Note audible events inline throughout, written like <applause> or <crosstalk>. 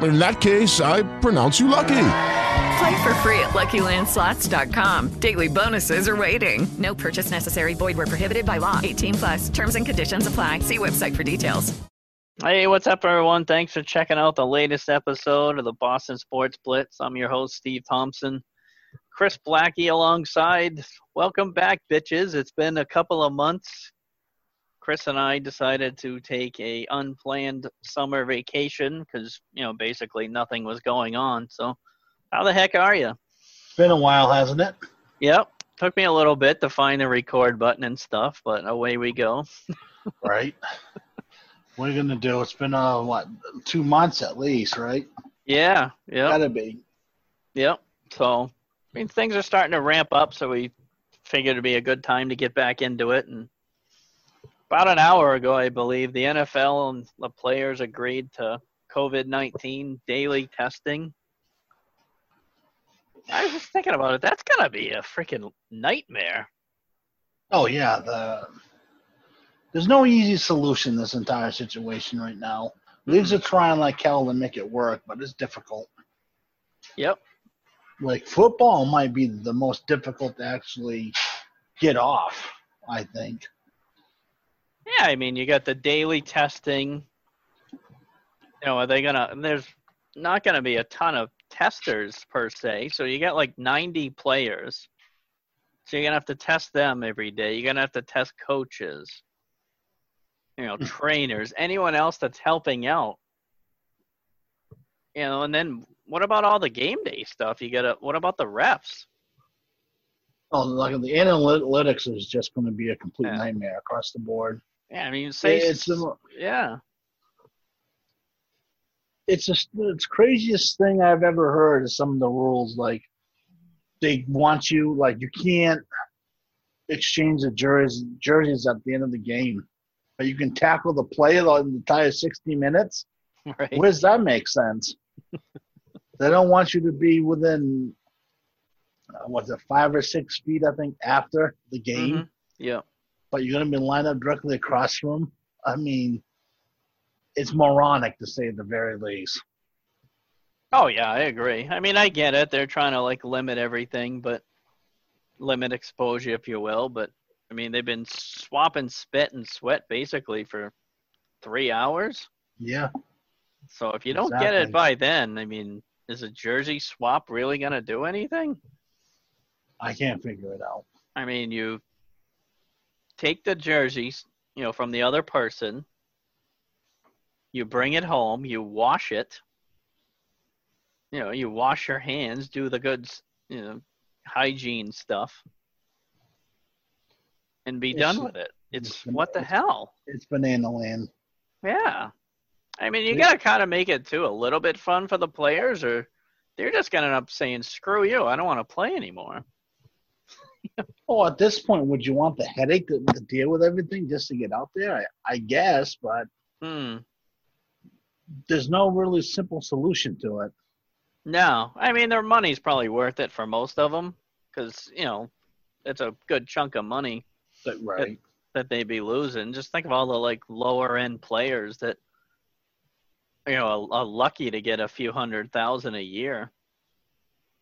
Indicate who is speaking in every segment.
Speaker 1: In that case, I pronounce you lucky.
Speaker 2: Play for free at LuckyLandSlots.com. Daily bonuses are waiting. No purchase necessary. Void where prohibited by law. 18 plus. Terms and conditions apply. See website for details.
Speaker 3: Hey, what's up, everyone? Thanks for checking out the latest episode of the Boston Sports Blitz. I'm your host, Steve Thompson. Chris Blackie alongside. Welcome back, bitches. It's been a couple of months. Chris and I decided to take a unplanned summer vacation because you know basically nothing was going on. So, how the heck are you?
Speaker 4: It's been a while, hasn't it?
Speaker 3: Yep. Took me a little bit to find the record button and stuff, but away we go. <laughs>
Speaker 4: right. What are you gonna do? It's been uh what two months at least, right?
Speaker 3: Yeah. Yeah.
Speaker 4: Gotta be.
Speaker 3: Yep. So, I mean, things are starting to ramp up, so we figured it'd be a good time to get back into it and about an hour ago, I believe, the NFL and the players agreed to COVID 19 daily testing. I was just thinking about it. That's going to be a freaking nightmare.
Speaker 4: Oh, yeah. The There's no easy solution this entire situation right now. Leagues are mm-hmm. trying like hell to make it work, but it's difficult.
Speaker 3: Yep.
Speaker 4: Like football might be the most difficult to actually get off, I think.
Speaker 3: Yeah, I mean, you got the daily testing. You know, are they gonna? There's not gonna be a ton of testers per se, so you got like 90 players. So you're gonna have to test them every day. You're gonna have to test coaches, you know, hmm. trainers, anyone else that's helping out. You know, and then what about all the game day stuff? You gotta. What about the refs?
Speaker 4: Oh, like the analytics is just going to be a complete yeah. nightmare across the board.
Speaker 3: Yeah, I mean, say
Speaker 4: it's
Speaker 3: the, yeah.
Speaker 4: It's just it's craziest thing I've ever heard is some of the rules. Like they want you like you can't exchange the jerseys jerseys at the end of the game, but you can tackle the player the entire sixty minutes. <laughs>
Speaker 3: Right.
Speaker 4: Where does that make sense? <laughs> they don't want you to be within uh, what's it five or six feet I think after the game.
Speaker 3: Mm-hmm. Yeah
Speaker 4: but you're going to be lined up directly across from him. I mean, it's moronic to say the very least.
Speaker 3: Oh yeah, I agree. I mean, I get it. They're trying to like limit everything, but limit exposure, if you will. But I mean, they've been swapping spit and sweat basically for three hours.
Speaker 4: Yeah.
Speaker 3: So if you don't exactly. get it by then, I mean, is a jersey swap really going to do anything?
Speaker 4: I can't figure it out.
Speaker 3: I mean, you take the jerseys, you know, from the other person. You bring it home, you wash it. You know, you wash your hands, do the good, you know, hygiene stuff. and be
Speaker 4: It's-
Speaker 3: done with it. It's what the hell?
Speaker 4: It's banana land.
Speaker 3: Yeah. I mean, you
Speaker 4: Yeah.
Speaker 3: got to kind of make it too a little bit fun for the players, or they're just going to end up saying, "Screw you! I don't want to play anymore." <laughs>
Speaker 4: Oh, at this point, would you want the headache to, to deal with everything just to get out there? I, I guess, but
Speaker 3: Hmm.
Speaker 4: there's no really simple solution to it.
Speaker 3: No, I mean their money's probably worth it for most of them because you know it's a good chunk of money
Speaker 4: But, right.
Speaker 3: that they'd be losing. Just think of all the like lower end players that you know are, are lucky to get a few hundred thousand a year.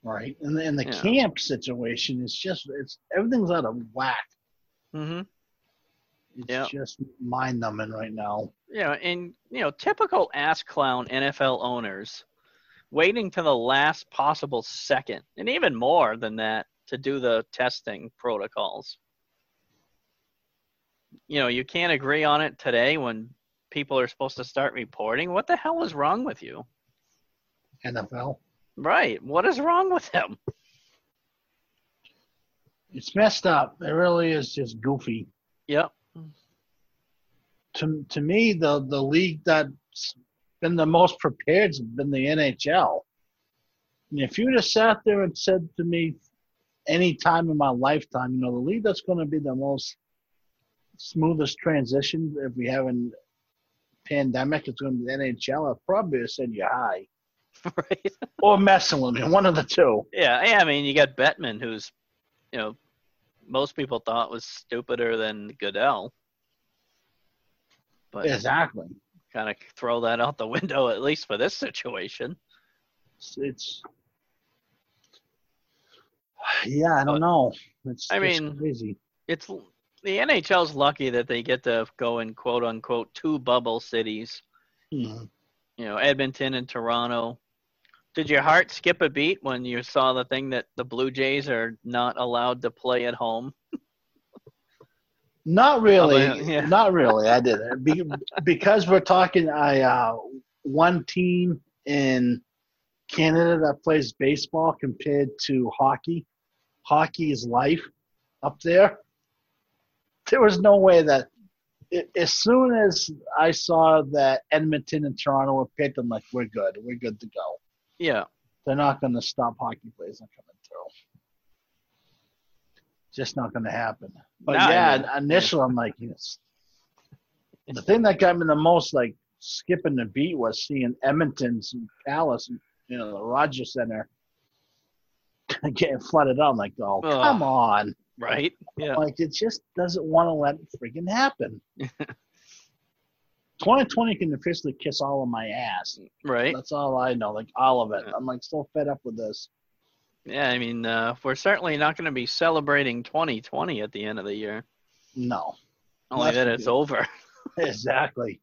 Speaker 4: Right. And, and the
Speaker 3: Yeah.
Speaker 4: camp situation is just, it's everything's out of whack.
Speaker 3: Mm-hmm.
Speaker 4: It's
Speaker 3: Yeah.
Speaker 4: just mind numbing right now.
Speaker 3: you know, and you know, typical ass clown NFL owners waiting to the last possible second, and even more than that, to do the testing protocols. You know, you can't agree on it today when people are supposed to start reporting. What the hell is wrong with you?
Speaker 4: NFL.
Speaker 3: Right. What is wrong with him?
Speaker 4: It's messed up. It really is just goofy.
Speaker 3: Yep.
Speaker 4: To, to me, the, the league that's been the most prepared has been the NHL. And if you just sat there and said to me any time in my lifetime, you know, the league that's going to be the most smoothest transition if we have a pandemic, it's going to be the NHL. I'd probably have said you hi. <laughs>
Speaker 3: right.
Speaker 4: Or messing with me, one of the two.
Speaker 3: Yeah. Yeah. I mean, you got Bettman, who's, you know, most people thought was stupider than Goodell. But
Speaker 4: Exactly.
Speaker 3: kind of throw that out the window at least for this situation.
Speaker 4: It's, it's yeah, I don't know. It's
Speaker 3: I
Speaker 4: just
Speaker 3: mean-
Speaker 4: crazy.
Speaker 3: It's the NHL's lucky that they get to go in quote unquote two bubble cities.
Speaker 4: Mhm.
Speaker 3: You know, Edmonton and Toronto. Did your heart skip a beat when you saw the thing that the Blue Jays are not allowed to play at home?
Speaker 4: Not really.
Speaker 3: Oh, yeah.
Speaker 4: Not really. I didn't Be, because we're talking. I uh, one team in Canada that plays baseball compared to hockey. Hockey is life up there. There was no way that. i- As soon as I saw that Edmonton and Toronto were picked, I'm like, we're good. We're good to go.
Speaker 3: Yeah.
Speaker 4: They're not going to stop hockey players from coming through. Just not going to happen. But
Speaker 3: I
Speaker 4: yeah,
Speaker 3: mean-
Speaker 4: initially I'm like, yes. The thing that got me the most like skipping the beat was seeing Edmonton's and Palace, and, you know, the Rogers Center <laughs> getting flooded out. I'm like, oh,
Speaker 3: Ugh.
Speaker 4: come on.
Speaker 3: Right? Yeah.
Speaker 4: Like, it just doesn't want to let it freaking happen. <laughs> 2020 can officially kiss all of my ass.
Speaker 3: Right.
Speaker 4: That's all I know. Like, all of it. I'm like, so fed up with this.
Speaker 3: Yeah, I mean, uh, we're certainly not going to be celebrating 2020 at the end of the year.
Speaker 4: No.
Speaker 3: Only that it's over. <laughs>
Speaker 4: Exactly.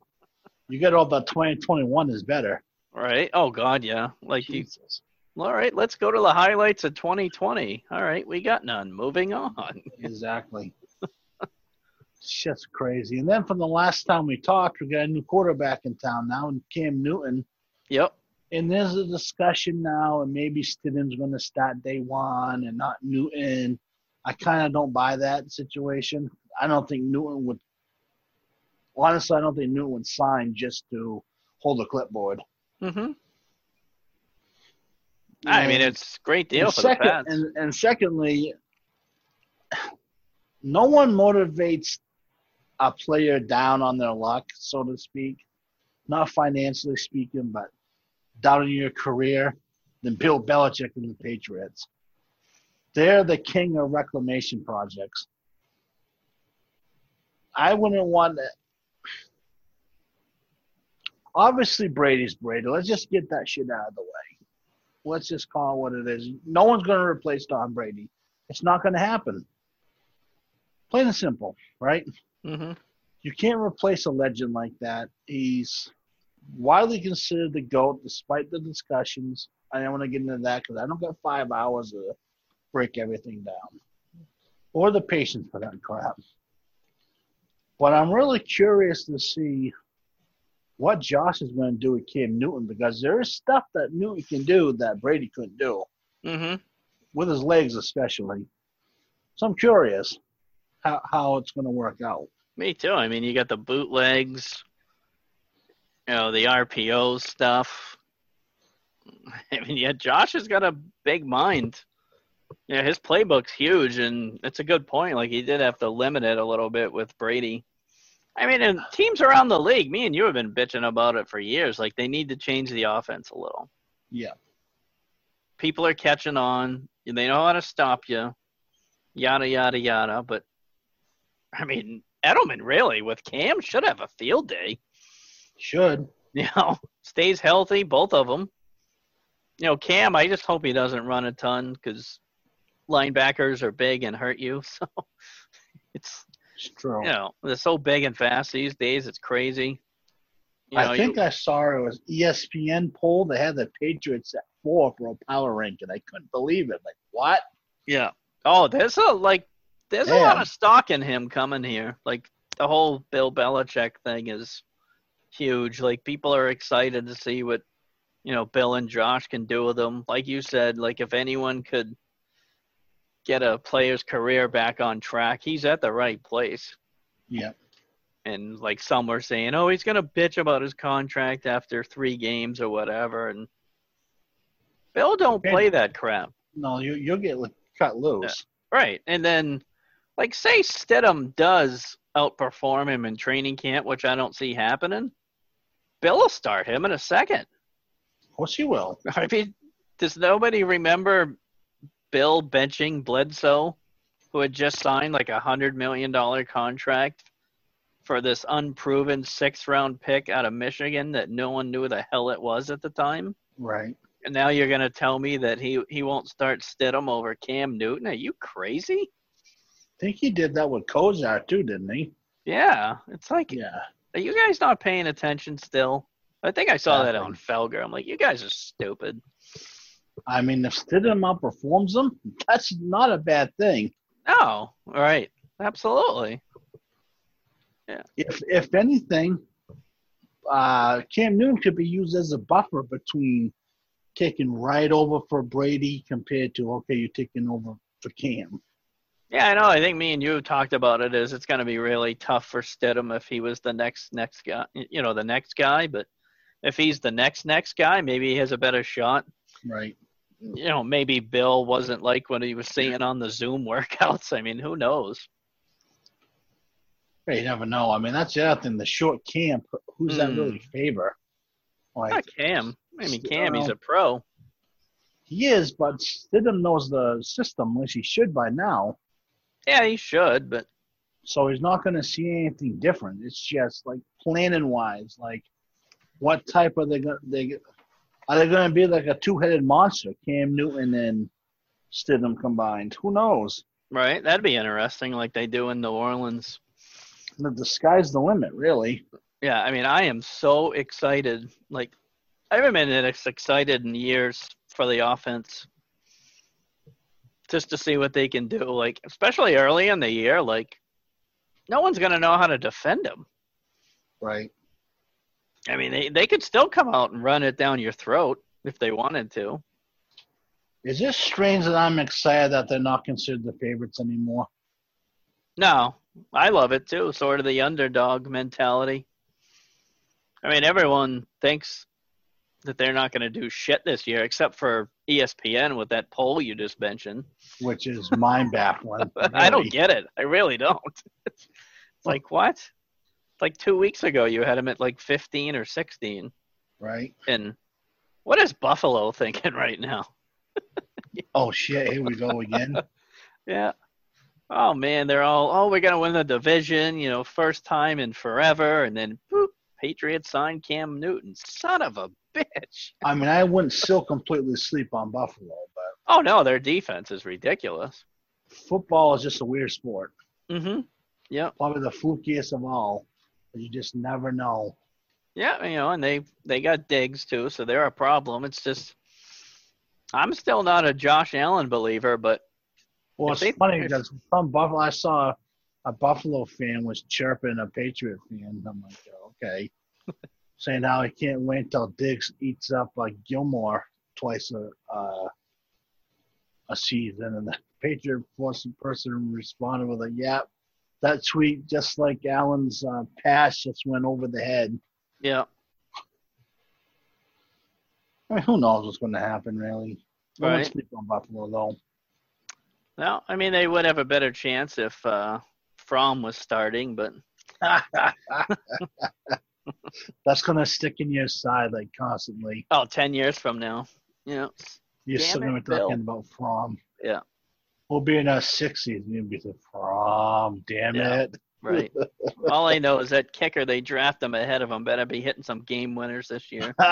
Speaker 4: You get all the 2021 is better.
Speaker 3: Right? Oh God, yeah. Like you.
Speaker 4: Jesus.
Speaker 3: All right, let's go to the highlights of 2020. All right, we got none. Moving on. <laughs>
Speaker 4: Exactly. It's just crazy. And then from the last time we talked, we got a new quarterback in town now, and Cam Newton.
Speaker 3: Yep.
Speaker 4: And there's a discussion now, and maybe Stidham's going to start day one and not Newton. I kind of don't buy that situation. I don't think Newton would. Honestly, I don't think Newton would sign just to hold a clipboard.
Speaker 3: Mm-hmm. I mean, it's great deal
Speaker 4: and
Speaker 3: for
Speaker 4: second,
Speaker 3: the Pats.
Speaker 4: And, and secondly, no one motivates a player down on their luck, so to speak, not financially speaking, but down in your career, than Bill Belichick and the Patriots. They're the king of reclamation projects. I wouldn't want to. Obviously, Brady's Brady. Let's just get that shit out of the way let's just call it what it is. No one's going to replace Tom Brady. It's not going to happen. Plain and simple, right?
Speaker 3: Mm-hmm.
Speaker 4: You can't replace a legend like that. He's widely considered the GOAT despite the discussions. I don't want to get into that because I don't got five hours to break everything down or the patience for that crap. But I'm really curious to see what Josh is going to do with Cam Newton because there is stuff that Newton can do that Brady couldn't do
Speaker 3: Mm-hmm.
Speaker 4: with his legs, especially. So I'm curious. How, how it's going to work out.
Speaker 3: Me too. I mean, you got the bootlegs, you know, the RPO stuff. <laughs> I mean, yeah, Josh has got a big mind. Yeah, his playbook's huge, and it's a good point. Like he did have to limit it a little bit with Brady. I mean, and teams around the league, me and you have been bitching about it for years. Like they need to change the offense a little.
Speaker 4: Yeah.
Speaker 3: People are catching on. They know how to stop you. Yada yada yada. But I mean, Edelman really with Cam should have a field day.
Speaker 4: Should. <laughs>
Speaker 3: You know, stays healthy, both of them. You know, Cam, I just hope he doesn't run a ton because linebackers are big and hurt you. <laughs> So it's,
Speaker 4: it's true.
Speaker 3: You know, they're so big and fast these days. It's crazy.
Speaker 4: You know, I think you, I saw it was ESPN poll. They had the Patriots at four for a power ranking. I couldn't believe it. Like what?
Speaker 3: Yeah. Oh, there's a like, there's a lot of stock in him coming here. Like the whole Bill Belichick thing is huge. Like people are excited to see what you know Bill and Josh can do with them. Like you said, like if anyone could get a player's career back on track, he's at the right place.
Speaker 4: Yeah
Speaker 3: and like some were saying, oh, he's gonna bitch about his contract after three games or whatever, and Bill don't play that crap.
Speaker 4: No, you you'll get cut loose.
Speaker 3: Yeah. Right, and then like say Stidham does outperform him in training camp, which I don't see happening. Bill will start him in a second.
Speaker 4: Of course he will. <laughs>
Speaker 3: I mean, does nobody remember Bill benching Bledsoe, who had just signed like a hundred million dollar contract for this unproven sixth round pick out of Michigan that no one knew the hell it was at the time.
Speaker 4: Right.
Speaker 3: And now you're gonna tell me that he he won't start Stidham over Cam Newton? Are you crazy?
Speaker 4: I think he did that with Kosar too, didn't he?
Speaker 3: Yeah. It's like
Speaker 4: Yeah.
Speaker 3: Are you guys not paying attention still? I think I saw that on Felger. I'm like, you guys are stupid.
Speaker 4: I mean, if Stidham outperforms them, <laughs> that's not a bad thing.
Speaker 3: No, all right, absolutely. Yeah.
Speaker 4: If if anything, uh, Cam Newton could be used as a buffer between taking right over for Brady compared to okay, you're taking over for Cam.
Speaker 3: Yeah, I know. I think me and you talked about it. Is it's going to be really tough for Stidham if he was the next next guy, you know, the next guy. But if he's the next next guy, maybe he has a better shot.
Speaker 4: Right.
Speaker 3: You know, maybe Bill wasn't like what he was seeing on the Zoom <laughs> workouts. I mean, who knows?
Speaker 4: You never know. I mean, that's the other thing. The short camp. Who's mm. that really hmm. favor?
Speaker 3: Like Not Cam. I mean, Cam. He's a pro.
Speaker 4: He is, but Stidham knows the system, which he should by now.
Speaker 3: Yeah, he should, but
Speaker 4: so he's not going to see anything different. It's just like planning wise, like what type are they going? They are they going to be like a two headed monster, Cam Newton and Stidham combined? Who knows?
Speaker 3: Right, that'd be interesting, like they do in New Orleans
Speaker 4: the, the sky's the limit, really.
Speaker 3: Yeah, I mean, I am so excited. Like, I haven't been as excited in years for the offense. Just to see what they can do, like especially early in the year, like no one's gonna know how to defend them.
Speaker 4: Right.
Speaker 3: I mean, they they could still come out and run it down your throat if they wanted to.
Speaker 4: Is this strange that I'm excited that they're not considered the favorites anymore?
Speaker 3: No, I love it too. Sort of the underdog mentality. I mean, everyone thinks that they're not going to do shit this year, except for ESPN with that poll you just mentioned,
Speaker 4: which is mind baffling.
Speaker 3: Really. <laughs> I don't get it. I really don't. It's like what? Like two weeks ago, you had them at like fifteen or sixteen,
Speaker 4: right?
Speaker 3: And what is Buffalo thinking right now? <laughs>
Speaker 4: oh shit! Here we go again. <laughs>
Speaker 3: yeah oh man, they're all, oh, we're gonna win the division, you know, first time in forever, and then boop, Patriots signed Cam Newton. Son of a bitch.
Speaker 4: I mean, I wouldn't still completely sleep on Buffalo, but
Speaker 3: oh no, their defense is ridiculous.
Speaker 4: Football is just a weird sport.
Speaker 3: Mm-hmm. Yeah.
Speaker 4: Probably the flukiest of all. You just never know.
Speaker 3: Yeah, you know, and they they got Diggs too, so they're a problem. It's just I'm still not a Josh Allen believer, but
Speaker 4: well, it's funny because from Buffalo, I saw a Buffalo fan was chirping a Patriot fan. I'm like, okay, saying how he can't wait until Diggs eats up like Gilmore twice a uh, a season, and the Patriot person responded with a, "Yep, that tweet, just like Allen's uh, pass, just went over the head.
Speaker 3: Yeah.
Speaker 4: I mean, who knows what's going to happen, really? I
Speaker 3: Right.
Speaker 4: won't sleep on Buffalo, though.
Speaker 3: Well, I mean, they would have a better chance if uh, Fromm was starting, but <laughs>
Speaker 4: That's going to stick in your side like constantly.
Speaker 3: oh, 10 years from now, you know,
Speaker 4: You're
Speaker 3: Damn
Speaker 4: sitting there talking about Fromm.
Speaker 3: yeah,
Speaker 4: We'll be in our 60s and you'll be like, Fromm, damn
Speaker 3: Yeah.
Speaker 4: it.
Speaker 3: right. <laughs> All I know is that kicker they draft him ahead of him better be hitting some game winners this year. <laughs>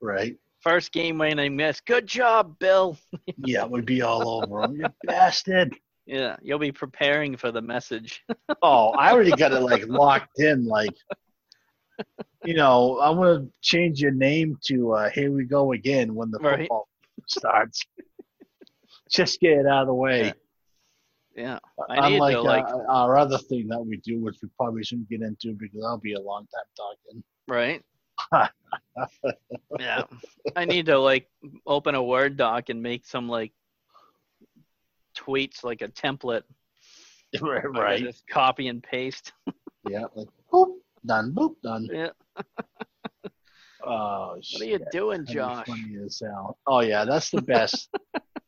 Speaker 4: right.
Speaker 3: First game winning I miss. Good job, Bill.
Speaker 4: Yeah, we'd be all over him. You bastard.
Speaker 3: Yeah, you'll be preparing for the message. <laughs>
Speaker 4: Oh, I already got it like locked in. Like, you know, I'm gonna change your name to uh, "Here We Go Again" when the
Speaker 3: Right.
Speaker 4: football <laughs> starts. Just get it out of the way.
Speaker 3: Yeah, I need
Speaker 4: Unlike
Speaker 3: to like
Speaker 4: uh, our other thing that we do, which we probably shouldn't get into because I'll be a long time talking.
Speaker 3: right. <laughs> Yeah, I need to like open a Word doc and make some like tweets like a template. <laughs>
Speaker 4: right, right.
Speaker 3: Just copy and paste. <laughs>
Speaker 4: Yeah, like boop, done, boop, done.
Speaker 3: Yeah. <laughs>
Speaker 4: Oh,
Speaker 3: What are you doing,
Speaker 4: That'd be
Speaker 3: Josh?
Speaker 4: funny as hell. Oh yeah, that's the best.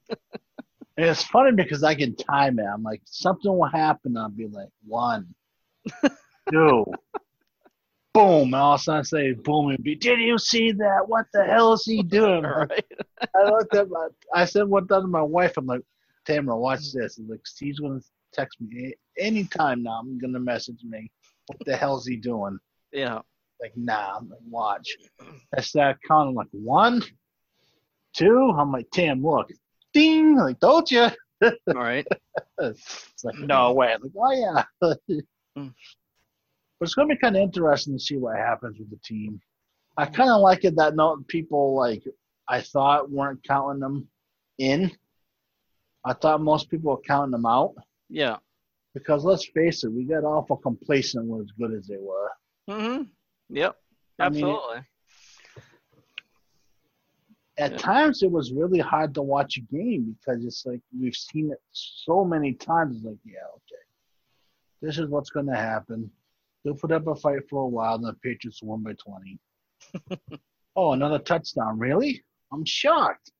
Speaker 4: and it's funny because I can time it. I'm like, something will happen. I'll be like, one, two, boom, and all of a sudden I say boom and be. Did you see that? What the hell is he doing?
Speaker 3: Right.
Speaker 4: I looked at my. I said what done to my wife. I'm like, Tamara, watch this. And like, Steve's gonna text me anytime now. I'm gonna message me. What the hell's he doing?
Speaker 3: Yeah.
Speaker 4: Like, nah, I'm like, watch. That's I start counting like one, two. I'm like, Tam, look. Ding! Like, told you. <laughs>
Speaker 3: All right.
Speaker 4: It's like, no way. I'm like, oh, yeah. <laughs> but
Speaker 3: Mm.
Speaker 4: it's going to be kind of interesting to see what happens with the team. I kind of like it that no people, like, I thought weren't counting them in. I thought most people were counting them out
Speaker 3: Yeah.
Speaker 4: because let's face it, we got awful complacent when as good as they were.
Speaker 3: Mm-hmm. Yep.
Speaker 4: I mean-
Speaker 3: Absolutely.
Speaker 4: at
Speaker 3: Yeah.
Speaker 4: times it was really hard to watch a game because it's like we've seen it so many times. It's like, yeah, okay, this is what's going to happen. They'll put up a fight for a while, and the Patriots won by twenty. <laughs> oh, another touchdown! Really? I'm shocked.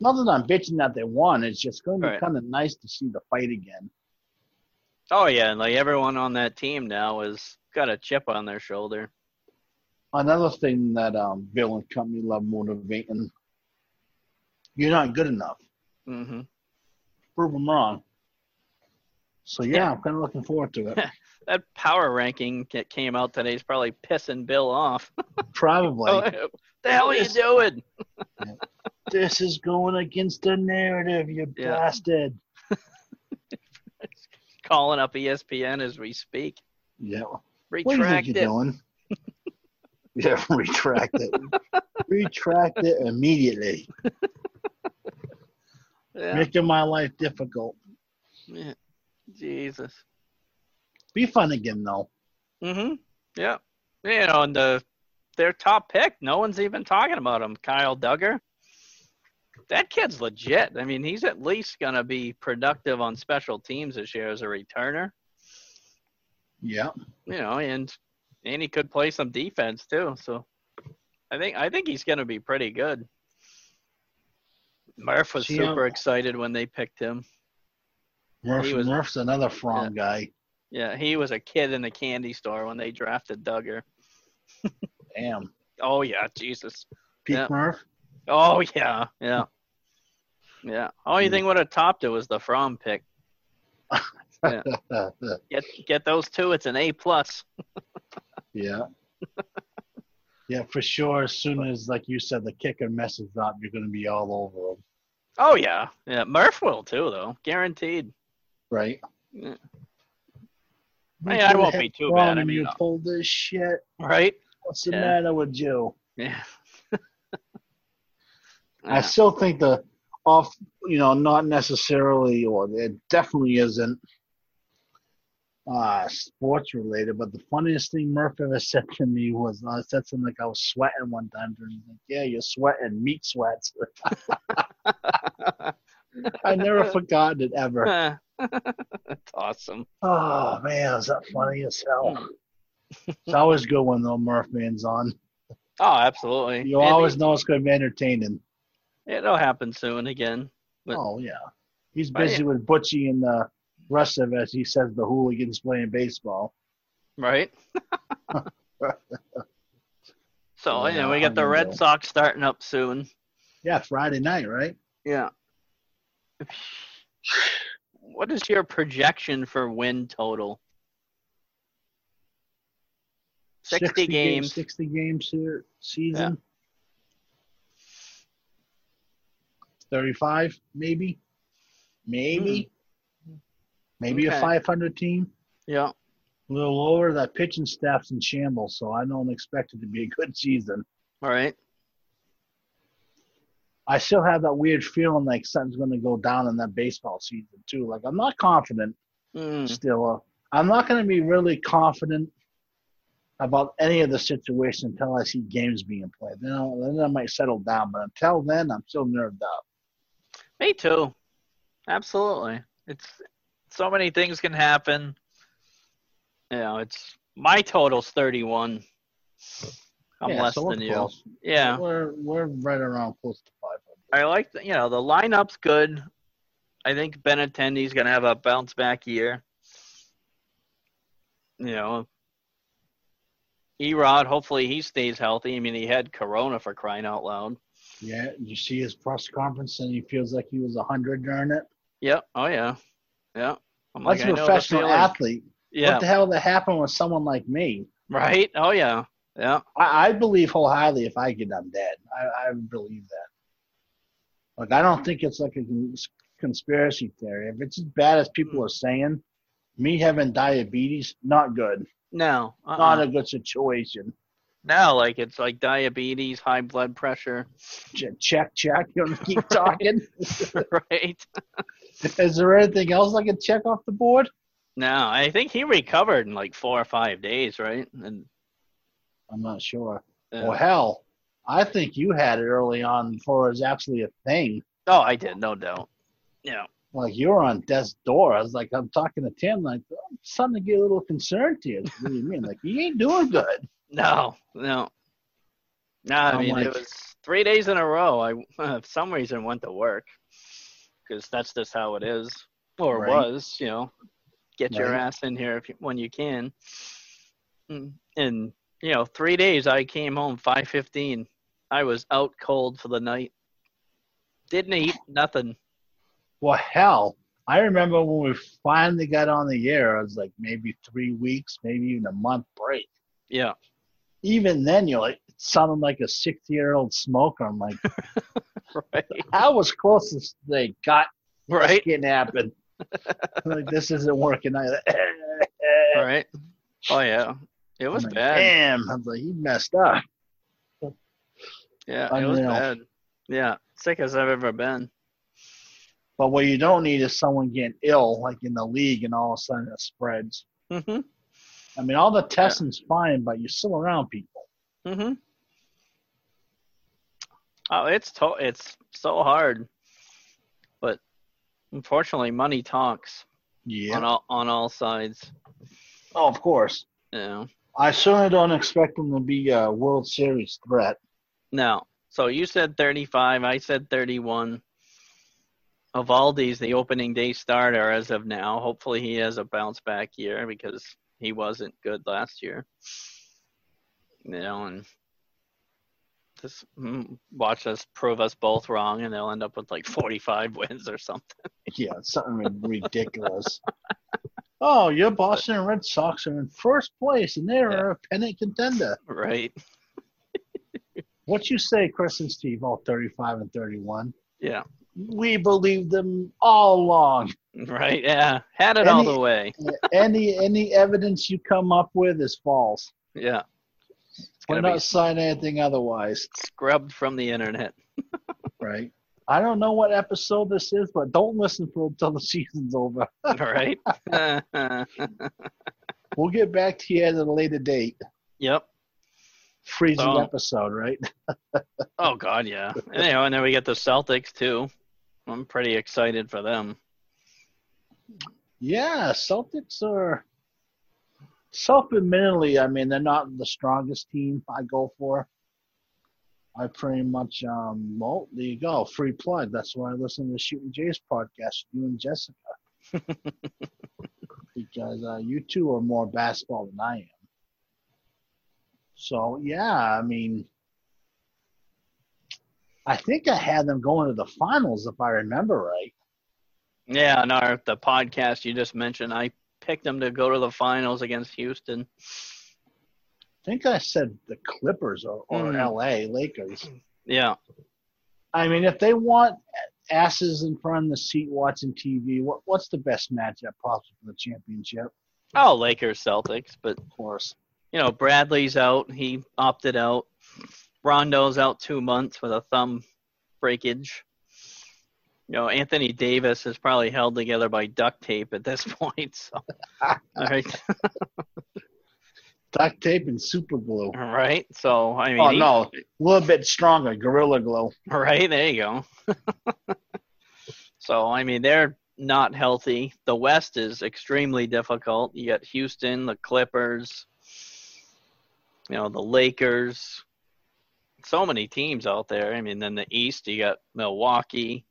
Speaker 4: Not that I'm bitching that they won. It's just going to be
Speaker 3: Right.
Speaker 4: kind of nice to see the fight again.
Speaker 3: oh yeah, and like everyone on that team now has got a chip on their shoulder.
Speaker 4: Another thing that um, Bill and company love motivating. You're not good enough.
Speaker 3: Mm-hmm.
Speaker 4: prove them wrong. So yeah, I'm kind of looking forward to it. <laughs>
Speaker 3: That power ranking that came out today is probably pissing Bill off. <laughs>
Speaker 4: Probably <laughs>
Speaker 3: Oh, the hell are you doing?
Speaker 4: This is going against the narrative, you
Speaker 3: Yeah.
Speaker 4: bastard. <laughs>
Speaker 3: Calling up ESPN as we speak.
Speaker 4: Yeah. Retract What do you think
Speaker 3: Retract
Speaker 4: you're
Speaker 3: it.
Speaker 4: doing? <laughs> yeah, retract it. <laughs> retract it immediately.
Speaker 3: Yeah.
Speaker 4: Making my life difficult.
Speaker 3: yeah. Jesus.
Speaker 4: Be fun again though.
Speaker 3: Mm-hmm. Yeah. You know, and the their top pick, no one's even talking about him. Kyle Dugger. That kid's legit. I mean, he's at least gonna be productive on special teams this year as a returner.
Speaker 4: Yeah.
Speaker 3: You know, and and he could play some defense too. So I think I think he's gonna be pretty good. Murph was
Speaker 4: um,
Speaker 3: super excited when they picked him.
Speaker 4: Murph,
Speaker 3: was-
Speaker 4: Murph's another from guy.
Speaker 3: Yeah, he was a kid in the candy store when they drafted Dugger.
Speaker 4: Damn.
Speaker 3: Oh yeah, Jesus.
Speaker 4: Pete
Speaker 3: Yeah.
Speaker 4: Murph?
Speaker 3: Oh yeah, yeah, yeah. Only thing would have topped it was the Fromm pick. <laughs> Yeah. Get get those two. It's an A plus. <laughs>
Speaker 4: Yeah. yeah, for sure. As soon as, like you said, the kicker messes up, you're going to be all over him,
Speaker 3: Oh yeah, yeah. Murph will too, though, guaranteed.
Speaker 4: right?
Speaker 3: Yeah. Hey, I won't be too bad, I mean,
Speaker 4: you
Speaker 3: uh,
Speaker 4: pulled this shit.
Speaker 3: Right?
Speaker 4: What's the
Speaker 3: Yeah.
Speaker 4: matter with you?
Speaker 3: Yeah. <laughs>
Speaker 4: I still think the off, you know, not necessarily, or it definitely isn't uh, sports related. But the funniest thing Murph ever said to me was, I said something like I was sweating one time. And he's like, "Yeah, you're sweating, meat sweats." <laughs> I never forgotten it ever. <laughs>
Speaker 3: That's awesome.
Speaker 4: Oh man, is that funny as hell? It's always good when the Murph man's on.
Speaker 3: Oh, absolutely.
Speaker 4: You
Speaker 3: And
Speaker 4: always know it's going to be entertaining.
Speaker 3: It'll happen soon again. But
Speaker 4: Oh yeah, he's busy
Speaker 3: yeah.
Speaker 4: with Butchie and uh, the rest of us. He says the hooligans playing baseball.
Speaker 3: right? <laughs> so,
Speaker 4: Yeah,
Speaker 3: you know, we got the Red. Sox starting up soon.
Speaker 4: Yeah, Friday night, right?
Speaker 3: Yeah. What is your projection for win total? 60, games.
Speaker 4: Sixty games here season. Thirty-five, maybe, maybe, maybe a five hundred team.
Speaker 3: Yeah.
Speaker 4: A little lower. That pitching staff's in shambles, so I don't expect it to be a good season.
Speaker 3: All right.
Speaker 4: I still have that weird feeling like something's going to go down in that baseball season too. Like I'm not confident
Speaker 3: Mm,
Speaker 4: still. Uh, I'm not going to be really confident about any of the situation until I see games being played. Then, I'll, then I might settle down. But until then, I'm still nerved up.
Speaker 3: Me too. Absolutely. It's so many things can happen. You know, it's my total's 31. I'm
Speaker 4: Yeah,
Speaker 3: less
Speaker 4: so
Speaker 3: than you.
Speaker 4: close.
Speaker 3: Yeah.
Speaker 4: we're we're right around close to 500.
Speaker 3: I like the, you know the lineup's good. I think Benintendi's gonna have a bounce back year. You know, E-Rod, hopefully he stays healthy. I mean, he had Corona for crying out loud.
Speaker 4: Yeah, you see his press conference, and he feels like he was 100 during it.
Speaker 3: Yep. Oh yeah. Yeah. I'm
Speaker 4: That's
Speaker 3: I
Speaker 4: a professional athlete.
Speaker 3: Yeah.
Speaker 4: What the hell that happened with someone like me?
Speaker 3: Right. Oh yeah. Yeah.
Speaker 4: I, I believe wholeheartedly if I get, I'm dead. I, I believe that. Like, I don't think it's like a conspiracy theory. If it's as bad as people hmm. are saying, me having diabetes, not good.
Speaker 3: No. Uh-uh.
Speaker 4: Not a good situation.
Speaker 3: No. Like it's like diabetes, high blood pressure.
Speaker 4: Ch- Check, check. You want to keep talking? <laughs>
Speaker 3: right.
Speaker 4: Is there anything else I can check off the board?
Speaker 3: No, I think he recovered in like four or five days, right? And
Speaker 4: I'm not sure.
Speaker 3: uh,
Speaker 4: Well, hell, I think you had it early on before it was actually a thing.
Speaker 3: oh, I did, no doubt. Yeah.
Speaker 4: Like you were on death's door. I was like, I'm talking to Tim, like, I'm starting to get a little concerned here. What do you mean? Like, he ain't doing good.
Speaker 3: No, no. No, I
Speaker 4: I'm
Speaker 3: mean it was three days in a row. I <laughs> uh, for some reason went to work because that's just how it is, or
Speaker 4: Right.
Speaker 3: was. You know, get your ass in here if you, when you can. And you know, three days I came home five fifteen. I was out cold for the night. Didn't eat nothing.
Speaker 4: Well, hell, I remember when we finally got on the air, it was like maybe three weeks, maybe even a month break.
Speaker 3: Yeah,
Speaker 4: Even then, you're like, it sounded like a 60 year old smoker. I'm like, <laughs>
Speaker 3: right,
Speaker 4: I was close to they got
Speaker 3: right,
Speaker 4: happen. like, this isn't working either. <laughs>
Speaker 3: right. Oh yeah, it was
Speaker 4: I'm like,
Speaker 3: bad.
Speaker 4: Damn, I was like, he messed up.
Speaker 3: Yeah, it was bad. Yeah, sick as I've ever been.
Speaker 4: But what you don't need is someone getting ill, like in the league, and all of a sudden it spreads.
Speaker 3: hmm
Speaker 4: I mean, all the testing's fine, but you're still around people.
Speaker 3: Mm-hmm. Oh, it's to- it's so hard, but unfortunately, money talks
Speaker 4: Yeah.
Speaker 3: on all on all sides.
Speaker 4: Oh, of course.
Speaker 3: Know.
Speaker 4: I certainly don't expect them to be a World Series threat.
Speaker 3: No. So you said 35. I said 31. Eovaldi's the opening day starter as of now. Hopefully, he has a bounce back year because he wasn't good last year. You know, and just mm, watch us prove us both wrong, and they'll end up with like 45 <laughs> wins or something.
Speaker 4: Yeah, something ridiculous. Oh, your Boston Red Sox are in first place, and they're a pennant contender.
Speaker 3: Right.
Speaker 4: What you say, Chris and Steve, all 35 and 31?
Speaker 3: Yeah.
Speaker 4: We believed them all along. <laughs>
Speaker 3: Right. Yeah. Had it all the way. <laughs>
Speaker 4: any any evidence you come up with is false.
Speaker 3: Yeah.
Speaker 4: We're not signing anything otherwise,
Speaker 3: scrubbed from the internet. <laughs>
Speaker 4: right? I don't know what episode this is, but don't listen for until the season's over.
Speaker 3: all right.
Speaker 4: We'll get back to you at a later date.
Speaker 3: yep.
Speaker 4: Freezing
Speaker 3: So-
Speaker 4: episode, right?
Speaker 3: Oh God, yeah. Know, and then we get the Celtics too. I'm pretty excited for them.
Speaker 4: Yeah, Celtics are self-admittedly. I mean, they're not the strongest team I go for. I pretty much, um, well, there you go, free plug. That's why I listen to the Shooting Jays podcast, you and Jessica, <laughs> because uh, you two are more basketball than I am. So yeah, I mean, I think I had them going to the finals if I remember right.
Speaker 3: Yeah, and our the podcast you just mentioned, I picked them to go to the finals against Houston.
Speaker 4: I think I said the Clippers or, or
Speaker 3: Mm.
Speaker 4: L.A. Lakers.
Speaker 3: Yeah.
Speaker 4: I mean, if they want asses in front of the seat watching TV, what, what's the best matchup possible for the championship?
Speaker 3: Oh, Lakers, Celtics, but
Speaker 4: Of course.
Speaker 3: you know Bradley's out. He opted out. Rondo's out two months with a thumb breakage. You know, Anthony Davis is probably held together by duct tape at this <laughs> point. So, <laughs> all right, <laughs>
Speaker 4: Duct tape and super glue.
Speaker 3: all right. So, I mean,
Speaker 4: Oh no, a little bit stronger, gorilla glue.
Speaker 3: Right, there you go. so, I mean, they're not healthy. The West is extremely difficult. You got Houston, the Clippers, you know, the Lakers. So many teams out there. I mean, then the East, you got Milwaukee.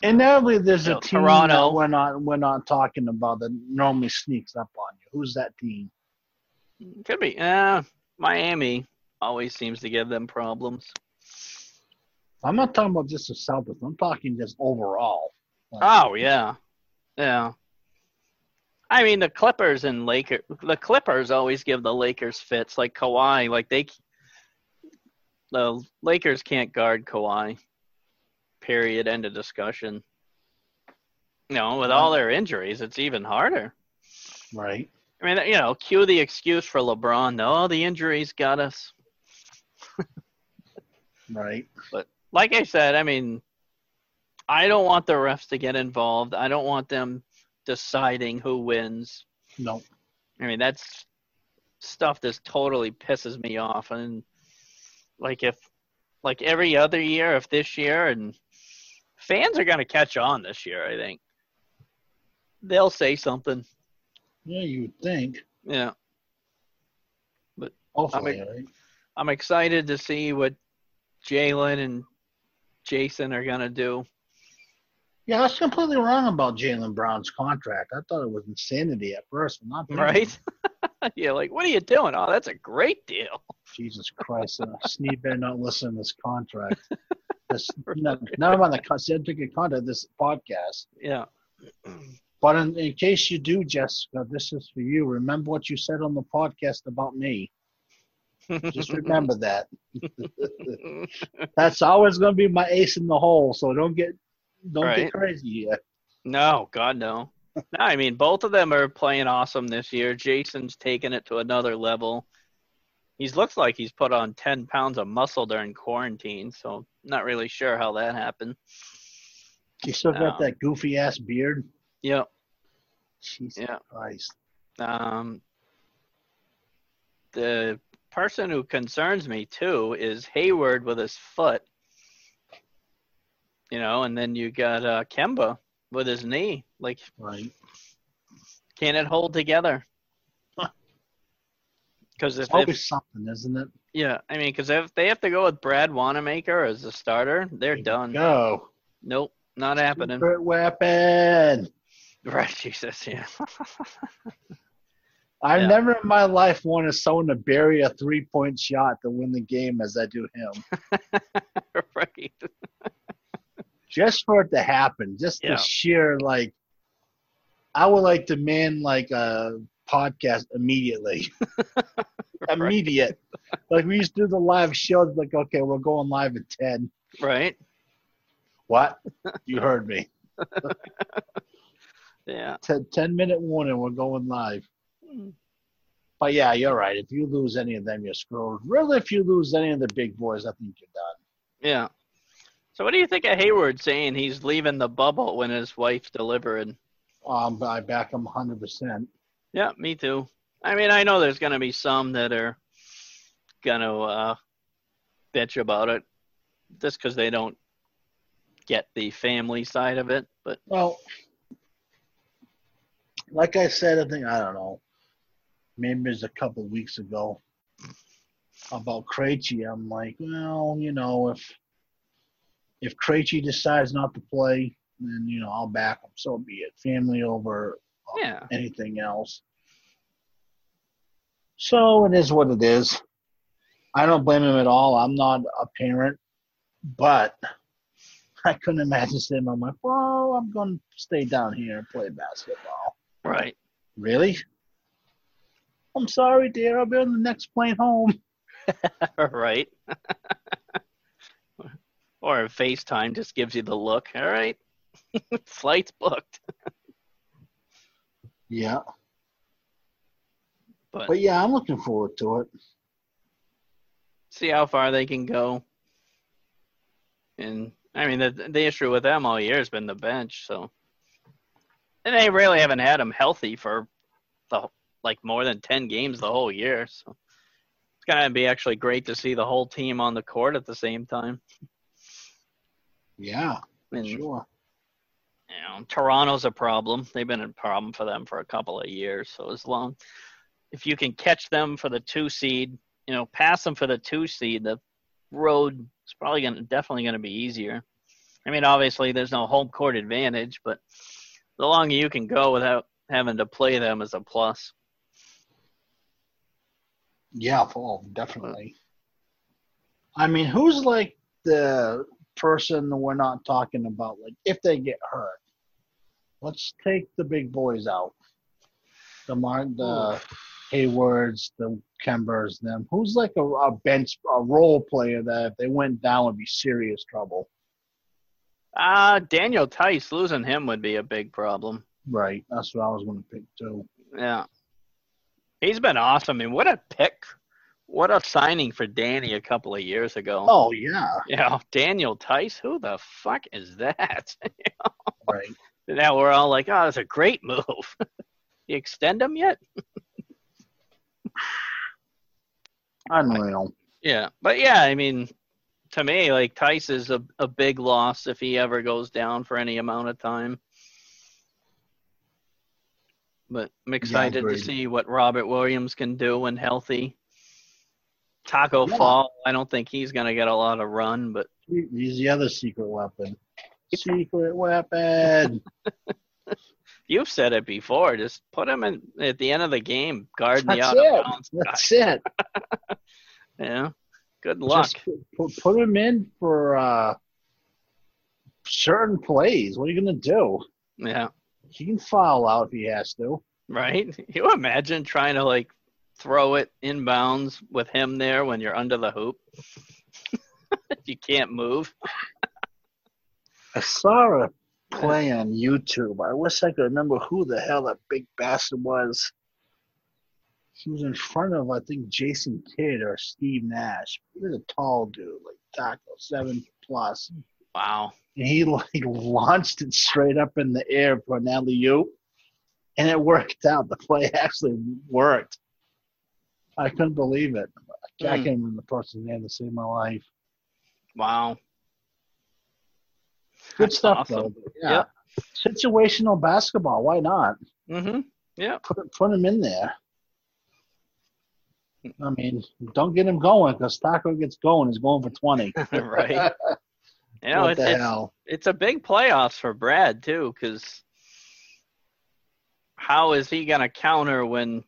Speaker 4: Inevitably, there's
Speaker 3: You
Speaker 4: a team
Speaker 3: Toronto.
Speaker 4: that we're not we're not talking about that normally sneaks up on you. Who's that team?
Speaker 3: Could be. Uh, Miami always seems to give them problems.
Speaker 4: I'm not talking about just the Celtics. I'm talking just overall. Like,
Speaker 3: Oh yeah, yeah. I mean the Clippers and Lakers. The Clippers always give the Lakers fits, like Kawhi. Like they, the Lakers can't guard Kawhi. Period. End of discussion. You know, with all their injuries, it's even harder.
Speaker 4: right.
Speaker 3: I mean, you know, cue the excuse for LeBron. No, the injuries got us. <laughs>
Speaker 4: Right.
Speaker 3: But like I said, I mean, I don't want the refs to get involved. I don't want them deciding who wins.
Speaker 4: No.
Speaker 3: I mean, that's stuff that totally pisses me off. And like if, like every other year, if this year, and fans are gonna catch on this year, I think they'll say something.
Speaker 4: Yeah, you would think.
Speaker 3: Yeah,
Speaker 4: Hopefully,
Speaker 3: I'm-
Speaker 4: right?
Speaker 3: I'm excited to see what Jaylen and Jayson are gonna do.
Speaker 4: Yeah, I was completely wrong about Jaylen Brown's contract. I thought it was insanity at first, but not.
Speaker 3: Right? <laughs> yeah, like what are you doing? Oh, that's a great deal.
Speaker 4: Jesus Christ, uh, Sneed better not listen to this contract. <laughs> This, none of on the con- certificate contract, this podcast.
Speaker 3: Yeah.
Speaker 4: But in, in case you do, Jessica, this is for you. Remember what you said on the podcast about me. Just remember that. <laughs> That's always going to be my ace in the hole. So don't get don't
Speaker 3: Right.
Speaker 4: get crazy here.
Speaker 3: No, God no. No, <laughs> I mean both of them are playing awesome this year. Jayson's taken it to another level. He's looks like he's put on ten pounds of muscle during quarantine, so not really sure how that happened.
Speaker 4: You still got
Speaker 3: Um,
Speaker 4: that goofy ass beard.
Speaker 3: Yep.
Speaker 4: Jesus
Speaker 3: Yeah.
Speaker 4: Christ.
Speaker 3: Um, the person who concerns me too is Hayward with his foot. You know, and then you got uh, Kemba with his knee. Like,
Speaker 4: Right.
Speaker 3: can it hold together? Because if,
Speaker 4: It's always something, isn't it?
Speaker 3: yeah, I mean, because if they have to go with Brad Wanamaker as the starter, they're done.
Speaker 4: Go.
Speaker 3: Nope, not happening.
Speaker 4: Secret weapon. <laughs>
Speaker 3: Right, Jesus, yeah. <laughs>
Speaker 4: I've
Speaker 3: Yeah.
Speaker 4: never in my life wanted someone to bury a three point shot to win the game as I do him. <laughs>
Speaker 3: right.
Speaker 4: Just for it to happen, just
Speaker 3: Yeah.
Speaker 4: the sheer like, I would like to man like a podcast immediately. <laughs> Immediate. Like we used to do the live shows. Like, okay, we're going live at ten.
Speaker 3: Right.
Speaker 4: What? You heard me. <laughs>
Speaker 3: Yeah.
Speaker 4: Ten, 10 minute warning. We're going live.
Speaker 3: Hmm.
Speaker 4: But yeah, you're right. If you lose any of them, you're screwed. Really, if you lose any of the big boys, I think you're done.
Speaker 3: Yeah. So what do you think of Hayward saying he's leaving the bubble when his wife's delivering?
Speaker 4: Um, I back him 100%.
Speaker 3: Yeah, me too. I mean, I know there's gonna be some that are gonna uh, bitch about it, just because they don't get the family side of it. But
Speaker 4: Well, like I said, I think I don't know. Maybe it was a couple weeks ago about Krejci. I'm like, well, you know, if if Krejci decides not to play, then you know I'll back him. So be it. Family over uh,
Speaker 3: yeah,
Speaker 4: anything else. So it is what it is. I don't blame him at all. I'm not a parent, but <laughs> I couldn't imagine sitting on my like, well, I'm going to stay down here and play basketball.
Speaker 3: right.
Speaker 4: Really? I'm sorry, dear. I'll be on the next plane home. <laughs>
Speaker 3: right. <laughs> or FaceTime just gives you the look. All right. <laughs> Flight's booked.
Speaker 4: Yeah.
Speaker 3: But,
Speaker 4: But yeah, I'm looking forward to it.
Speaker 3: see how far they can go. And I mean, the the issue with them all year has been the bench. So, and they really haven't had them healthy for the like more than ten games the whole year. So, it's gonna be actually great to see the whole team on the court at the same time.
Speaker 4: Yeah,
Speaker 3: And
Speaker 4: sure.
Speaker 3: you know, Toronto's a problem. They've been a problem for them for a couple of years. So as long if you can catch them for the two seed, you know, pass them for the two seed, the road is probably gonna definitely gonna be easier. I mean, obviously there's no home court advantage, but the longer you can go without having to play them is a plus.
Speaker 4: Yeah, Paul, definitely. I mean, who's like the person we're not talking about? Like, if they get hurt, let's take the big boys out. The Mar- the Haywards, the Kembas, them. Who's like a, a bench, a role player that if they went down would be serious trouble?
Speaker 3: Uh Daniel Theis losing him would be a big problem.
Speaker 4: Right. That's what I was going to pick too.
Speaker 3: Yeah. He's been awesome. I mean, what a pick. What a signing for Danny a couple of years ago.
Speaker 4: Oh yeah.
Speaker 3: Yeah, Daniel Theis, who the fuck is that? <laughs>
Speaker 4: Right.
Speaker 3: now we're all like, oh, that's a great move. <laughs> you extend him yet? <sighs>
Speaker 4: Unreal.
Speaker 3: Yeah, but yeah, I mean, to me, like Theis is a, a big loss if he ever goes down for any amount of time. But I'm excited to see what Robert Williams can do when healthy. Taco
Speaker 4: Yeah.
Speaker 3: Fall, I don't think he's going to get a lot of run, but
Speaker 4: He- He's the other secret weapon. Secret weapon. <laughs>
Speaker 3: you've said it before. Just put him in at the end of the game, guarding the
Speaker 4: That's
Speaker 3: out of
Speaker 4: it.
Speaker 3: bounds.
Speaker 4: That's it. <laughs>
Speaker 3: Yeah. Good luck.
Speaker 4: Just put, him in for uh, certain plays. What are you gonna do?
Speaker 3: Yeah.
Speaker 4: He can foul out if he has to.
Speaker 3: Right? <laughs> You imagine trying to like throw it inbounds with him there when you're under the hoop. <laughs> you can't move.
Speaker 4: I saw a play on YouTube. I wish I could remember who the hell that big bastard was. He was in front of I think Jason Kidd or Steve Nash. He was a tall dude, like taco seven plus.
Speaker 3: Wow.
Speaker 4: and he <laughs> like launched it straight up in the air for an alley oop, and it worked out. The play <laughs> actually worked. I couldn't believe it. I can't remember the person's name to save my life.
Speaker 3: Wow.
Speaker 4: Good
Speaker 3: That's
Speaker 4: stuff,
Speaker 3: awesome.
Speaker 4: though. Yeah. Situational basketball. Why not?
Speaker 3: Mm-hmm. Yeah.
Speaker 4: Put put him in there. I mean, don't get him going because Taco gets going. He's going for twenty. <laughs>
Speaker 3: right. <laughs> You know,
Speaker 4: what
Speaker 3: it's,
Speaker 4: the
Speaker 3: it's, it's a big playoffs for Brad too, because how is he gonna counter when,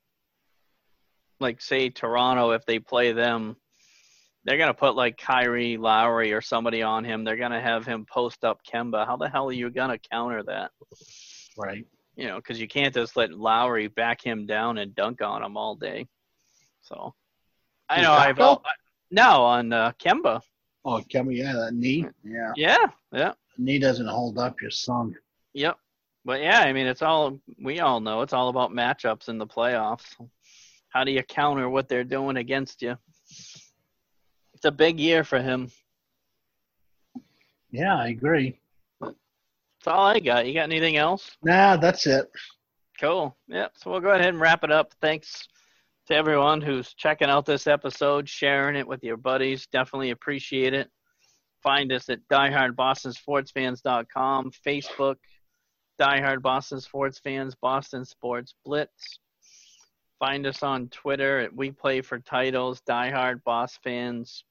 Speaker 3: like, say Toronto, if they play them, they're gonna put like Kyrie Lowry or somebody on him. They're gonna have him post up Kemba. How the hell are you gonna counter that?
Speaker 4: Right.
Speaker 3: You know, because you can't just let Lowry back him down and dunk on him all day. So, I know I've
Speaker 4: Taco?
Speaker 3: no on uh, Kemba.
Speaker 4: Oh, Kemba, yeah, that knee. Yeah.
Speaker 3: Yeah, yeah.
Speaker 4: Knee doesn't hold up. You're sunk.
Speaker 3: Yep. But yeah, I mean, it's all we all know. It's all about matchups in the playoffs. How do you counter what they're doing against you? It's a big year for him.
Speaker 4: Yeah, I agree.
Speaker 3: That's all I got. You got anything else?
Speaker 4: Nah, that's it.
Speaker 3: Cool. Yep. So we'll go ahead and wrap it up. Thanks to everyone who's checking out this episode, sharing it with your buddies. Definitely appreciate it. Find us at diehardbostonsportsfans.com, Facebook, Diehard Boston Sports Fans, Boston Sports Blitz. Find us on Twitter at We Play for Titles, Diehard Boss Fans,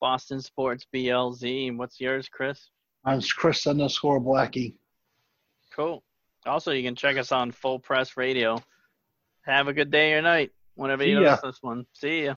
Speaker 3: Boston Sports BLZ. And what's yours, Chris?
Speaker 4: Uh, I'm Chris underscore Blackie.
Speaker 3: Cool. Also, you can check us on Full Press Radio. Have a good day or night whenever
Speaker 4: See
Speaker 3: you
Speaker 4: ya.
Speaker 3: to this one. See ya.